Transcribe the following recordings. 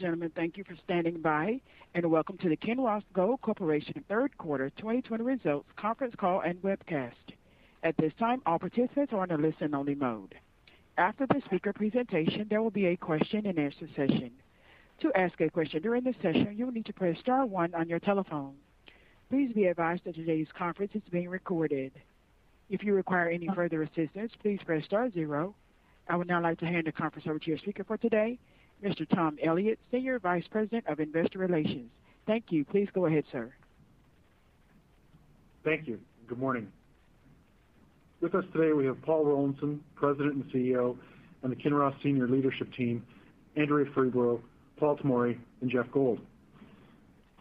Gentlemen, thank you for standing by, and welcome to the Kinross Gold Corporation third quarter 2020 results conference call and webcast. At this time, all participants are in a listen-only mode. After the speaker presentation, there will be a question and answer session. To ask a question during the session, you will need to press star one on your telephone. Please be advised that today's conference is being recorded. If you require any further assistance, please press star zero. I would now like to hand the conference over to your speaker for today, Mr. Tom Elliott, Senior Vice President of Investor Relations. Thank you. Please go ahead, sir. Thank you. Good morning. With us today, we have Paul Rollinson, President and CEO, and the Kinross senior leadership team, Andrea Freeborough, Paul Tomory, and Geoff Gold.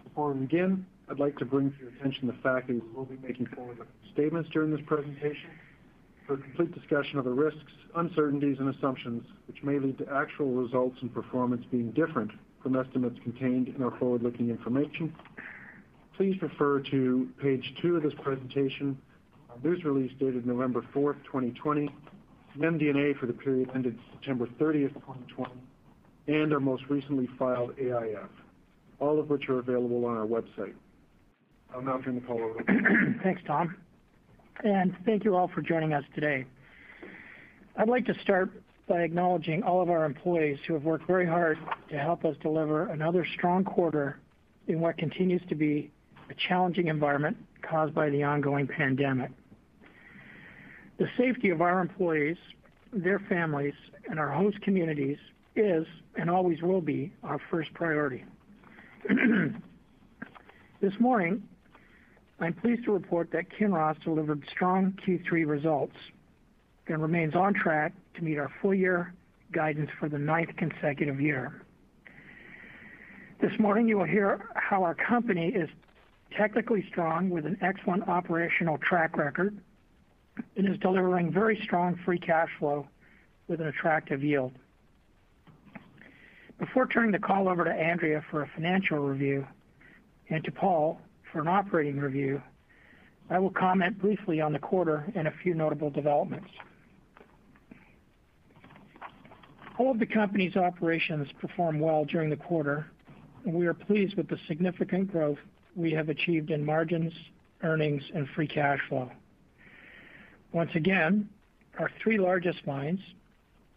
Before we begin, I'd like to bring to your attention the fact that we will be making forward-looking statements during this presentation. For a complete discussion of the risks, uncertainties, and assumptions which may lead to actual results and performance being different from estimates contained in our forward-looking information, please refer to page two of this presentation, our news release dated November 4th, 2020, the MD&A for the period ended September 30th, 2020, and our most recently filed AIF, all of which are available on our website. I'll now turn the call over. Thanks, Tom, and thank you all for joining us today. I'd like to start by acknowledging all of our employees who have worked very hard to help us deliver another strong quarter in what continues to be a challenging environment caused by the ongoing pandemic. The safety of our employees, their families, and our host communities is, and always will be, our first priority. This morning, I'm pleased to report that Kinross delivered strong Q3 results and remains on track to meet our full-year guidance for the ninth consecutive year. This morning, you will hear how our company is technically strong with an excellent operational track record and is delivering very strong free cash flow with an attractive yield. Before turning the call over to Andrea for a financial review and to Paul for an operating review, I will comment briefly on the quarter and a few notable developments. All of the company's operations performed well during the quarter, and we are pleased with the significant growth we have achieved in margins, earnings, and free cash flow. Once again, our three largest mines,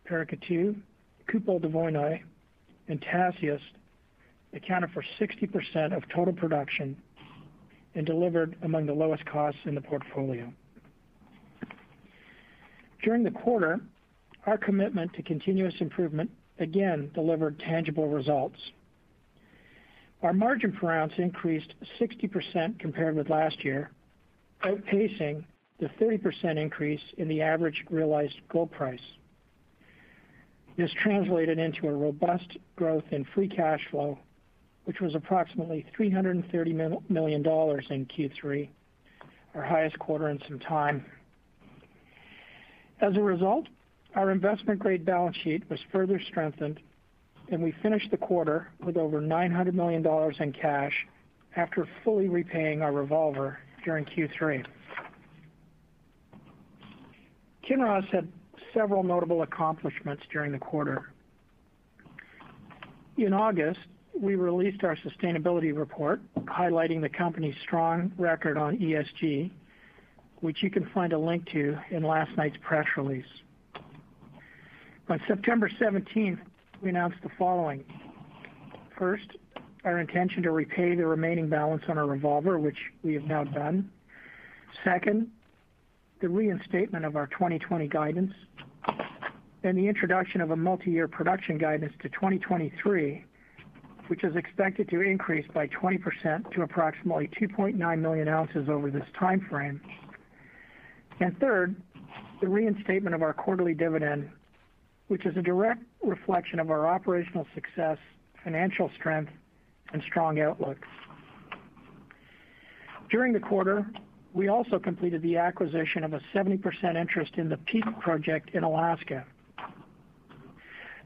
Paracatu, Kupol-Dvoinoye, and Tasiast, accounted for 60% of total production and delivered among the lowest costs in the portfolio. During the quarter, our commitment to continuous improvement again delivered tangible results. Our margin per ounce increased 60% compared with last year, outpacing the 30% increase in the average realized gold price. This translated into a robust growth in free cash flow, which was approximately $330 million in Q3, our highest quarter in some time. As a result, our investment-grade balance sheet was further strengthened, and we finished the quarter with over $900 million in cash after fully repaying our revolver during Q3. Kinross had several notable accomplishments during the quarter. In August, we released our sustainability report highlighting the company's strong record on ESG, which you can find a link to in last night's press release. On September 17th, we announced the following. First, our intention to repay the remaining balance on our revolver, which we have now done. Second, the reinstatement of our 2020 guidance and the introduction of a multi-year production guidance to 2023, which is expected to increase by 20% to approximately 2.9 million ounces over this time timeframe. Third, the reinstatement of our quarterly dividend, which is a direct reflection of our operational success financial strength, and strong outlook. During the quarter, we also completed the acquisition of a 70% interest in the Peak project in Alaska.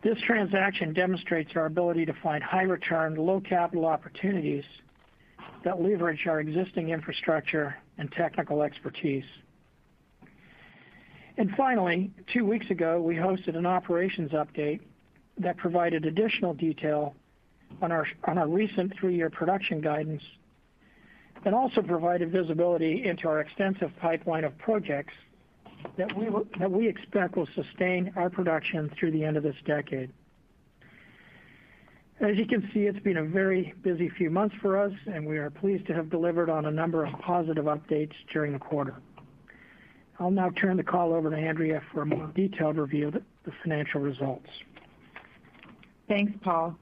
This transaction demonstrates our ability to find high-return, low-capital opportunities that leverage our existing infrastructure and technical expertise. And finally, two weeks ago, we hosted an operations update that provided additional detail on our recent three-year production guidance and also provided visibility into our extensive pipeline of projects that we expect will sustain our production through the end of this decade. As you can see, it's been a very busy few months for us, and we are pleased to have delivered on a number of positive updates during the quarter. I'll now turn the call over to Andrea for a more detailed review of the financial results. Thanks, Paul.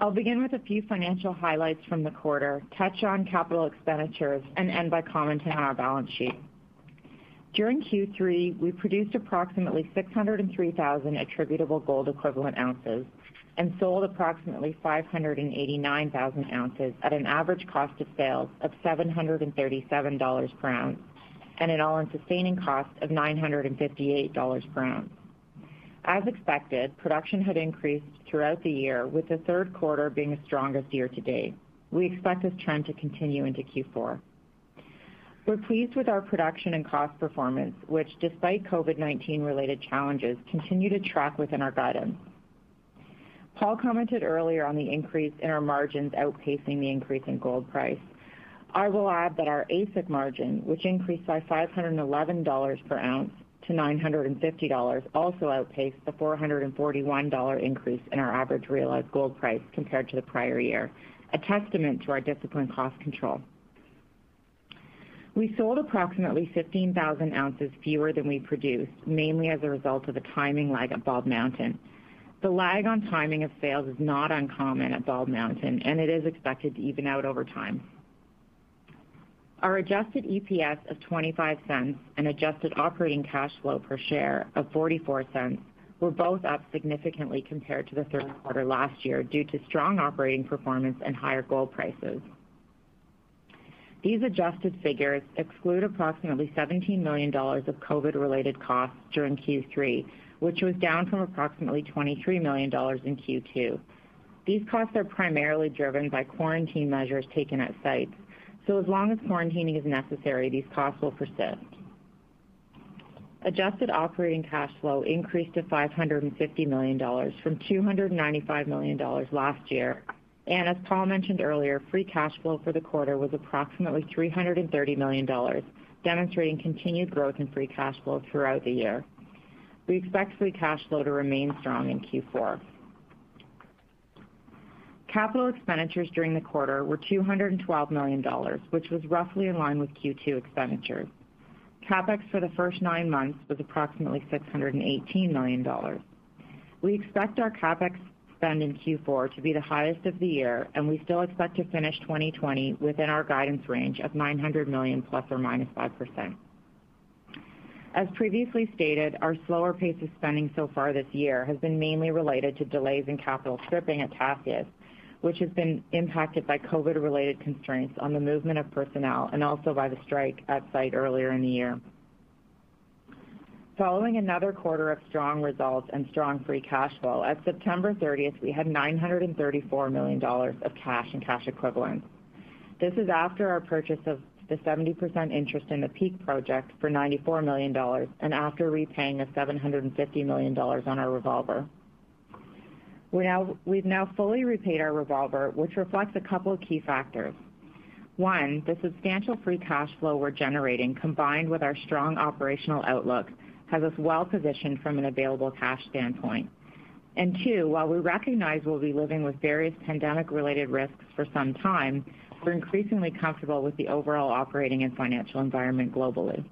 I'll begin with a few financial highlights from the quarter, touch on capital expenditures, and end by commenting on our balance sheet. During Q3, we produced approximately 603,000 attributable gold equivalent ounces and sold approximately 589,000 ounces at an average cost of sales of $737 per ounce and an all-in sustaining cost of $958 per ounce. As expected, production had increased throughout the year, with the third quarter being the strongest year to date. We expect this trend to continue into Q4. We're pleased with our production and cost performance, which, despite COVID-19 related challenges, continue to track within our guidance. Paul commented earlier on the increase in our margins outpacing the increase in gold price. I will add that our AISC margin, which increased by $511 per ounce to $950, also outpaced the $441 increase in our average realized gold price compared to the prior year, a testament to our disciplined cost control. We sold approximately 15,000 ounces fewer than we produced, mainly as a result of a timing lag at Bald Mountain. The lag on timing of sales is not uncommon at Bald Mountain, and it is expected to even out over time. Our adjusted EPS of $0.25 and adjusted operating cash flow per share of $0.44 were both up significantly compared to the third quarter last year due to strong operating performance and higher gold prices. These adjusted figures exclude approximately $17 million of COVID-related costs during Q3, which was down from approximately $23 million in Q2. These costs are primarily driven by quarantine measures taken at sites. So as long as quarantining is necessary, these costs will persist. Adjusted operating cash flow increased to $550 million from $295 million last year. As Paul mentioned earlier, free cash flow for the quarter was approximately $330 million, demonstrating continued growth in free cash flow throughout the year. We expect free cash flow to remain strong in Q4. Capital expenditures during the quarter were $212 million, which was roughly in line with Q2 expenditures. CapEx for the first nine months was approximately $618 million. We expect our CapEx spend in Q4 to be the highest of the year, and we still expect to finish 2020 within our guidance range of $900 million ±5%. As previously stated, our slower pace of spending so far this year has been mainly related to delays in capital stripping at Tasiast, which has been impacted by COVID-related constraints on the movement of personnel and also by the strike at site earlier in the year. Following another quarter of strong results and strong free cash flow, at September 30th, we had $934 million of cash and cash equivalents. This is after our purchase of the 70% interest in the Peak project for $94 million and after repaying the $750 million on our revolver. We've now fully repaid our revolver, which reflects a couple of key factors. One, the substantial free cash flow we're generating, combined with our strong operational outlook, has us well positioned from an available cash standpoint. And Two, while we recognize we'll be living with various pandemic-related risks for some time, we're increasingly comfortable with the overall operating and financial environment globally.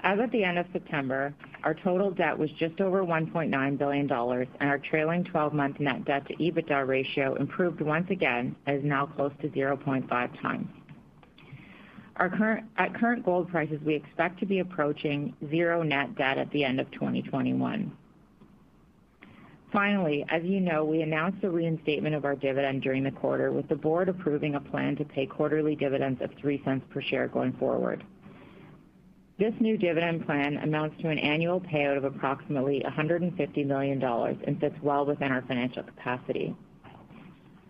As of the end of September, our total debt was just over $1.9 billion, and our trailing 12-month net debt to EBITDA ratio improved once again and is now close to 0.5x. At current gold prices, we expect to be approaching zero net debt at the end of 2021. Finally, as you know, we announced the reinstatement of our dividend during the quarter, with the board approving a plan to pay quarterly dividends of $0.03 per share going forward. This new dividend plan amounts to an annual payout of approximately 150 million dollars and fits well within our financial capacity.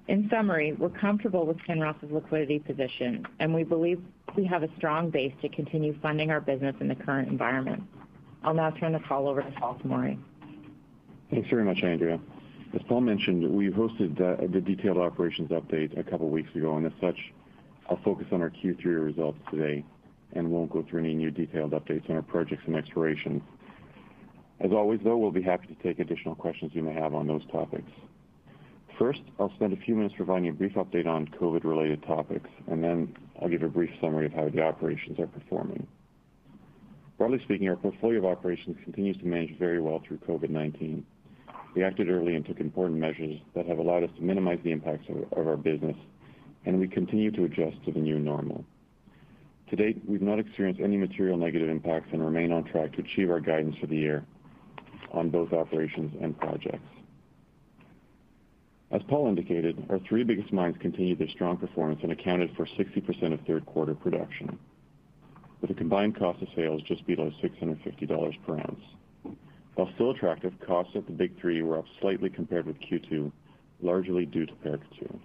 In summary, we're comfortable with Kinross's liquidity position, and we believe we have a strong base to continue funding our business in the current environment. I'll now turn the call over to Paul Tomory. Thanks very much, Andrea. As Paul mentioned, we hosted the detailed operations update a couple weeks ago, and as such, I'll focus on our Q3 results today and won't go through any new detailed updates on our projects and exploration. As always, though, we'll be happy to take additional questions you may have on those topics. First, I'll spend a few minutes providing a brief update on COVID-related topics, and then I'll give a brief summary of how the operations are performing. Broadly speaking, our portfolio of operations continues to manage very well through COVID-19. We acted early and took important measures that have allowed us to minimize the impacts of our business, and we continue to adjust to the new normal. To date, we've not experienced any material negative impacts and remain on track to achieve our guidance for the year on both operations and projects. As Paul indicated, our three biggest mines continued their strong performance and accounted for 60% of third quarter production, with a combined cost of sales just below $650 per ounce. While still attractive, costs at the big three were up slightly compared with Q2, largely due to Paracatu.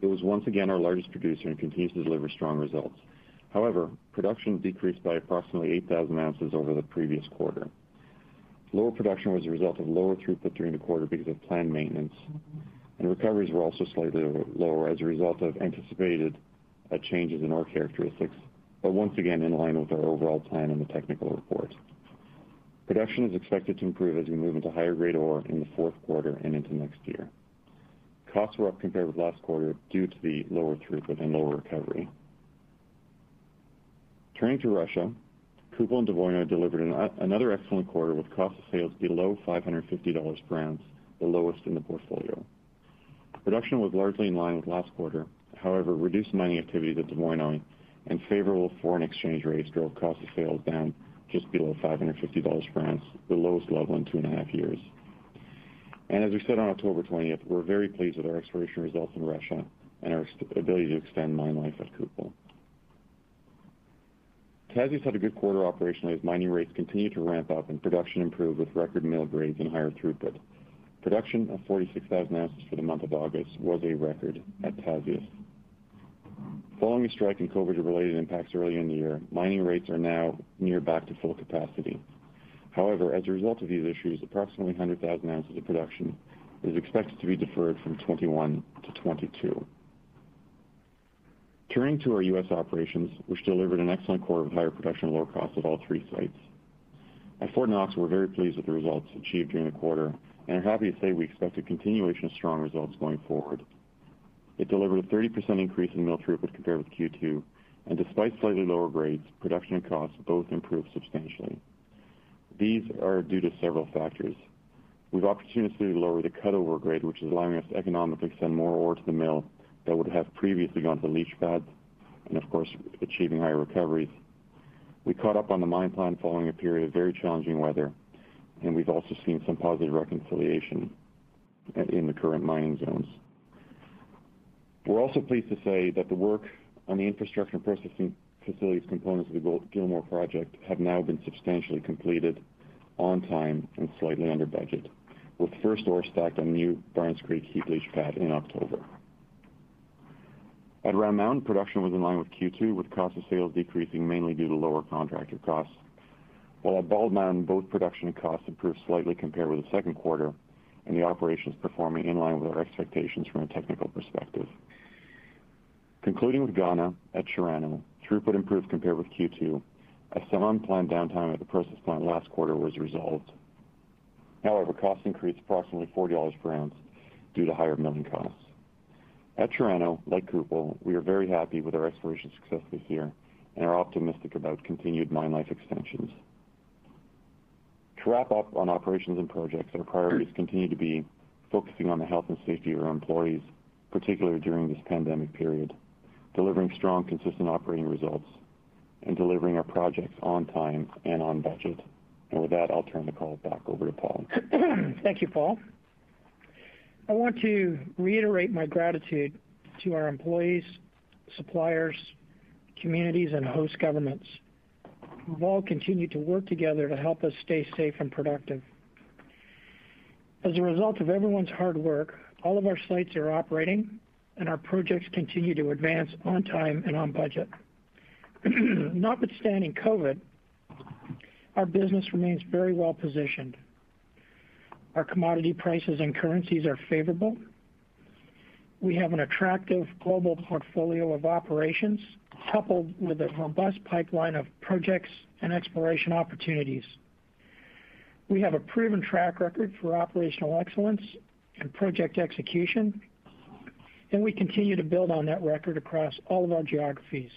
It was once again our largest producer and continues to deliver strong results. However, production decreased by approximately 8,000 ounces over the previous quarter. Lower production was a result of lower throughput during the quarter because of planned maintenance, and recoveries were also slightly lower as a result of anticipated uh, changes in ore characteristics, but once again, in line with our overall plan in the technical report. Production is expected to improve as we move into higher grade ore in the fourth quarter and into next year. Costs were up compared with last quarter due to the lower throughput and lower recovery. Turning to Russia, Kupol and Dvoinoye delivered another excellent quarter with cost of sales below $550 per ounce, the lowest in the portfolio. Production was largely in line with last quarter. However, reduced mining activity at Dvoinoye and favorable foreign exchange rates drove cost of sales down just below $550 per ounce, the lowest level in two and a half years. And as we said on October 20th, we're very pleased with our exploration results in Russia and our ability to extend mine life at Kupol. Tasiast had a good quarter operationally as mining rates continued to ramp up and production improved with record mill grades and higher throughput. Production of 46,000 ounces for the month of August was a record at Tasiast. Following a strike and COVID-related impacts early in the year, mining rates are now near back to full capacity. However, as a result of these issues, approximately 100,000 ounces of production is expected to be deferred from 2021 to 2022. Turning to our U.S. operations, which delivered an excellent quarter with higher production and lower costs at all three sites. At Fort Knox, we're very pleased with the results achieved during the quarter and are happy to say we expect a continuation of strong results going forward. It delivered a 30% increase in mill throughput compared with Q2, and despite slightly lower grades, production and costs both improved substantially. These are due to several factors. We've opportunistically lowered the cutoff grade, which is allowing us to economically send more ore to the mill that would have previously gone to leach pads, and of course, achieving higher recoveries. We caught up on the mine plan following a period of very challenging weather, and we've also seen some positive reconciliation in the current mining zones. We're also pleased to say that the work on the infrastructure and processing facilities components of the Gilmore project have now been substantially completed on time and slightly under budget, with first ore stacked on new Barnes Creek heap leach pad in October. At Round Mountain, production was in line with Q2, with cost of sales decreasing mainly due to lower contractor costs. While at Bald Mountain, both production and costs improved slightly compared with the second quarter, and the operation is performing in line with our expectations from a technical perspective. Concluding with Ghana at Chirano, throughput improved compared with Q2 as some unplanned downtime at the process plant last quarter was resolved. However, costs increased approximately $40 per ounce due to higher milling costs. At Chirano, like Kupol, we are very happy with our exploration success this year and are optimistic about continued mine life extensions. To wrap up on operations and projects, our priorities continue to be focusing on the health and safety of our employees, particularly during this pandemic period, delivering strong, consistent operating results, and delivering our projects on time and on budget. And with that, I'll turn the call back over to Paul. Thank you, Paul. I want to reiterate my gratitude to our employees, suppliers, communities, and host governments who've all continued to work together to help us stay safe and productive. As a result of everyone's hard work, all of our sites are operating, and our projects continue to advance on time and on budget. Notwithstanding COVID, our business remains very well-positioned. Our commodity prices and currencies are favorable. We have an attractive global portfolio of operations, coupled with a robust pipeline of projects and exploration opportunities. We have a proven track record for operational excellence and project execution, and we continue to build on that record across all of our geographies.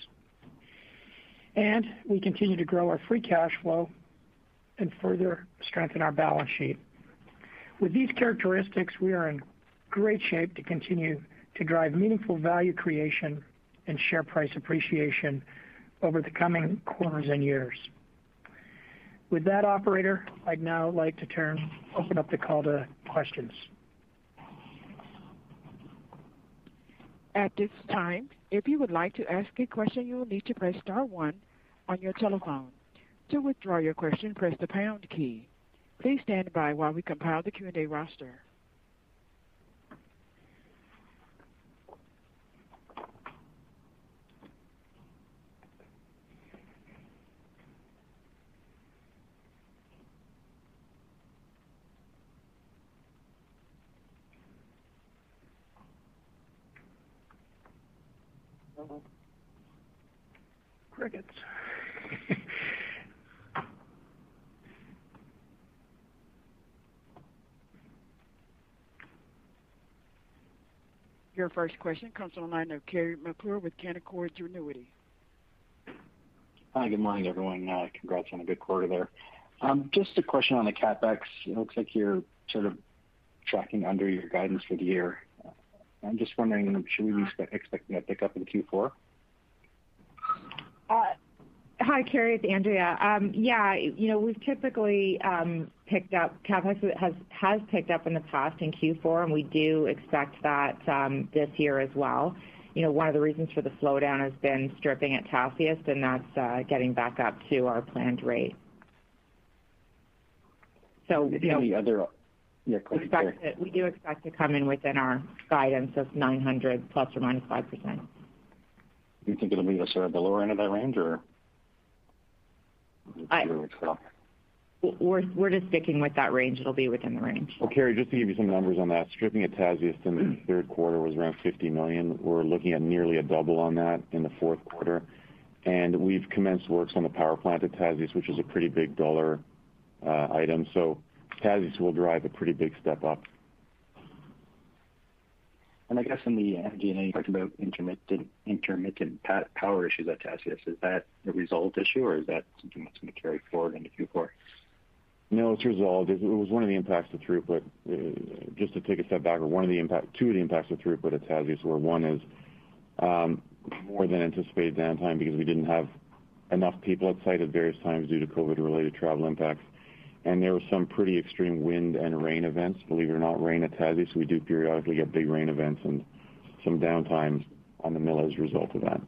And we continue to grow our free cash flow and further strengthen our balance sheet. With these characteristics, we are in great shape to continue to drive meaningful value creation and share price appreciation over the coming quarters and years. With that, operator, I'd now like to turn open up the call to questions. At this time, if you would like to ask a question, you will need to press star one on your telephone. To withdraw your question, press the pound key. Please stand by while we compile the Q&A roster. Crickets. Your first question comes on the line of Carey MacRury with Canaccord Genuity. Hi, good morning, everyone. Uh, congrats on a good quarter there. Um, just a question on the CapEx. It looks like you're sort of tracking under your guidance for the year. Uh, I'm just wondering, should we be expecting a pickup in Q4? Uh, hi, Carey, it's Andrea. Um, yeah, you know, we've typically um, picked up, CapEx has picked up in the past in Q4, and we do expect that um, this year as well. You know, one of the reasons for the slowdown has been stripping at Tasiast, and that's uh, getting back up to our planned rate. Any other Yeah, go ahead. We do expect to come in within our guidance of 900 ±5%. You think it'll be uh, sort of the lower end of that range, or We're just sticking with that range. It'll be within the range. Well, Carey, just to give you some numbers on that, stripping at Tasiast in the third quarter was around 50 million. We're looking at nearly a double on that in the fourth quarter. And we've commenced works on the power plant at Tasiast, which is a pretty big dollar uh, item. So Tasiast will drive a pretty big step up. And I guess in the MD&A, you talked about intermittent power issues at Tasiast. Is that a resolved issue, or is that something that's going to carry forward into Q4? No, it's resolved. It was one of the impacts to throughput. Uh, just to take a step back, two of the impacts to throughput at Tasiast were, one is um, more than anticipated downtime because we didn't have enough people at site at various times due to COVID-related travel impacts. And there were some pretty extreme wind and rain events. Believe it or not, rain at Tasiast, we do periodically get big rain events and some downtime on the mill as a result of that.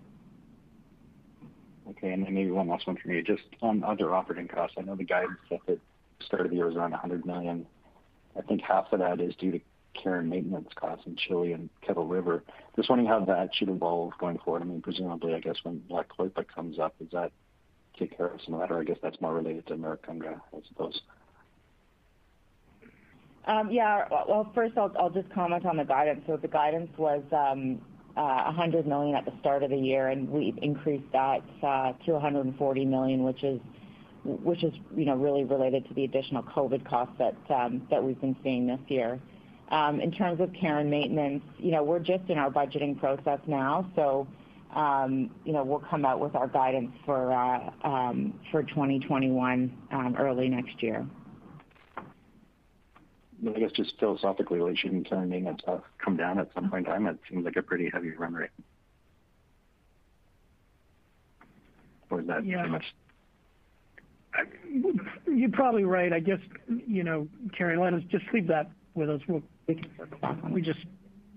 Okay, and then maybe one last one from me. Just on other operating costs, I know the guidance at the start of the year was around 100 million. I think half of that is due to care and maintenance costs in Chile and Kettle River. Just wondering how that should evolve going forward. I mean, presumably, I guess when La Coipa comes up, does that take care of some of that? Or I guess that's more related to Maricunga, I suppose. Um, yeah. Well, first I'll just comment on the guidance. So the guidance was um, uh, 100 million at the start of the year, and we've increased that uh, to 140 million, which is really related to the additional COVID costs that um, we've been seeing this year. Um, in terms of care and maintenance, we're just in our budgeting process now. So um, we'll come out with our guidance for uh, 2021 early next year. I guess just philosophically, shouldn't care and maintenance uh, come down at some point in time? It seems like a pretty heavy run rate. Is that too much? You're probably right. I guess, you know, Carey, let us just leave that with us. We just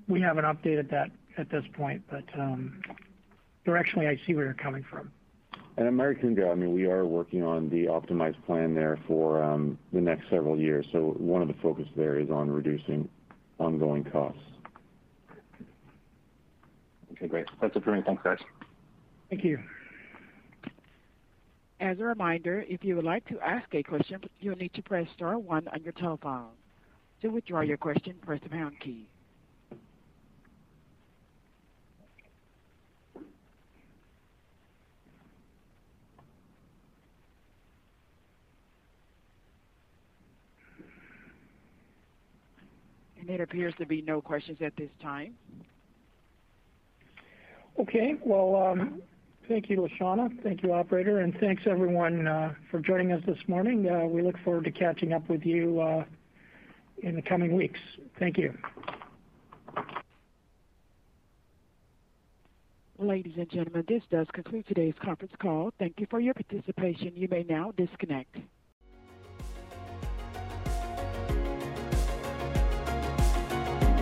we haven't updated that at this point, but um, directionally, I see where you're coming from. At Maricunga, I mean, we are working on the optimized plan there for um, the next several years. So one of the focus there is on reducing ongoing costs. Okay, great. That's it for me. Thanks, guys. Thank you. As a reminder, if you would like to ask a question, you'll need to press star one on your telephone. To withdraw your question, press the pound key. And It appears to be no questions at this time. Okay. Well, um, thank you, Lashana. Thank you, operator, and thanks everyone uh, for joining us this morning. Uh, we look forward to catching up with you uh, in the coming weeks. Thank you. Ladies and gentlemen, this does conclude today's conference call. Thank you for your participation. You may now disconnect.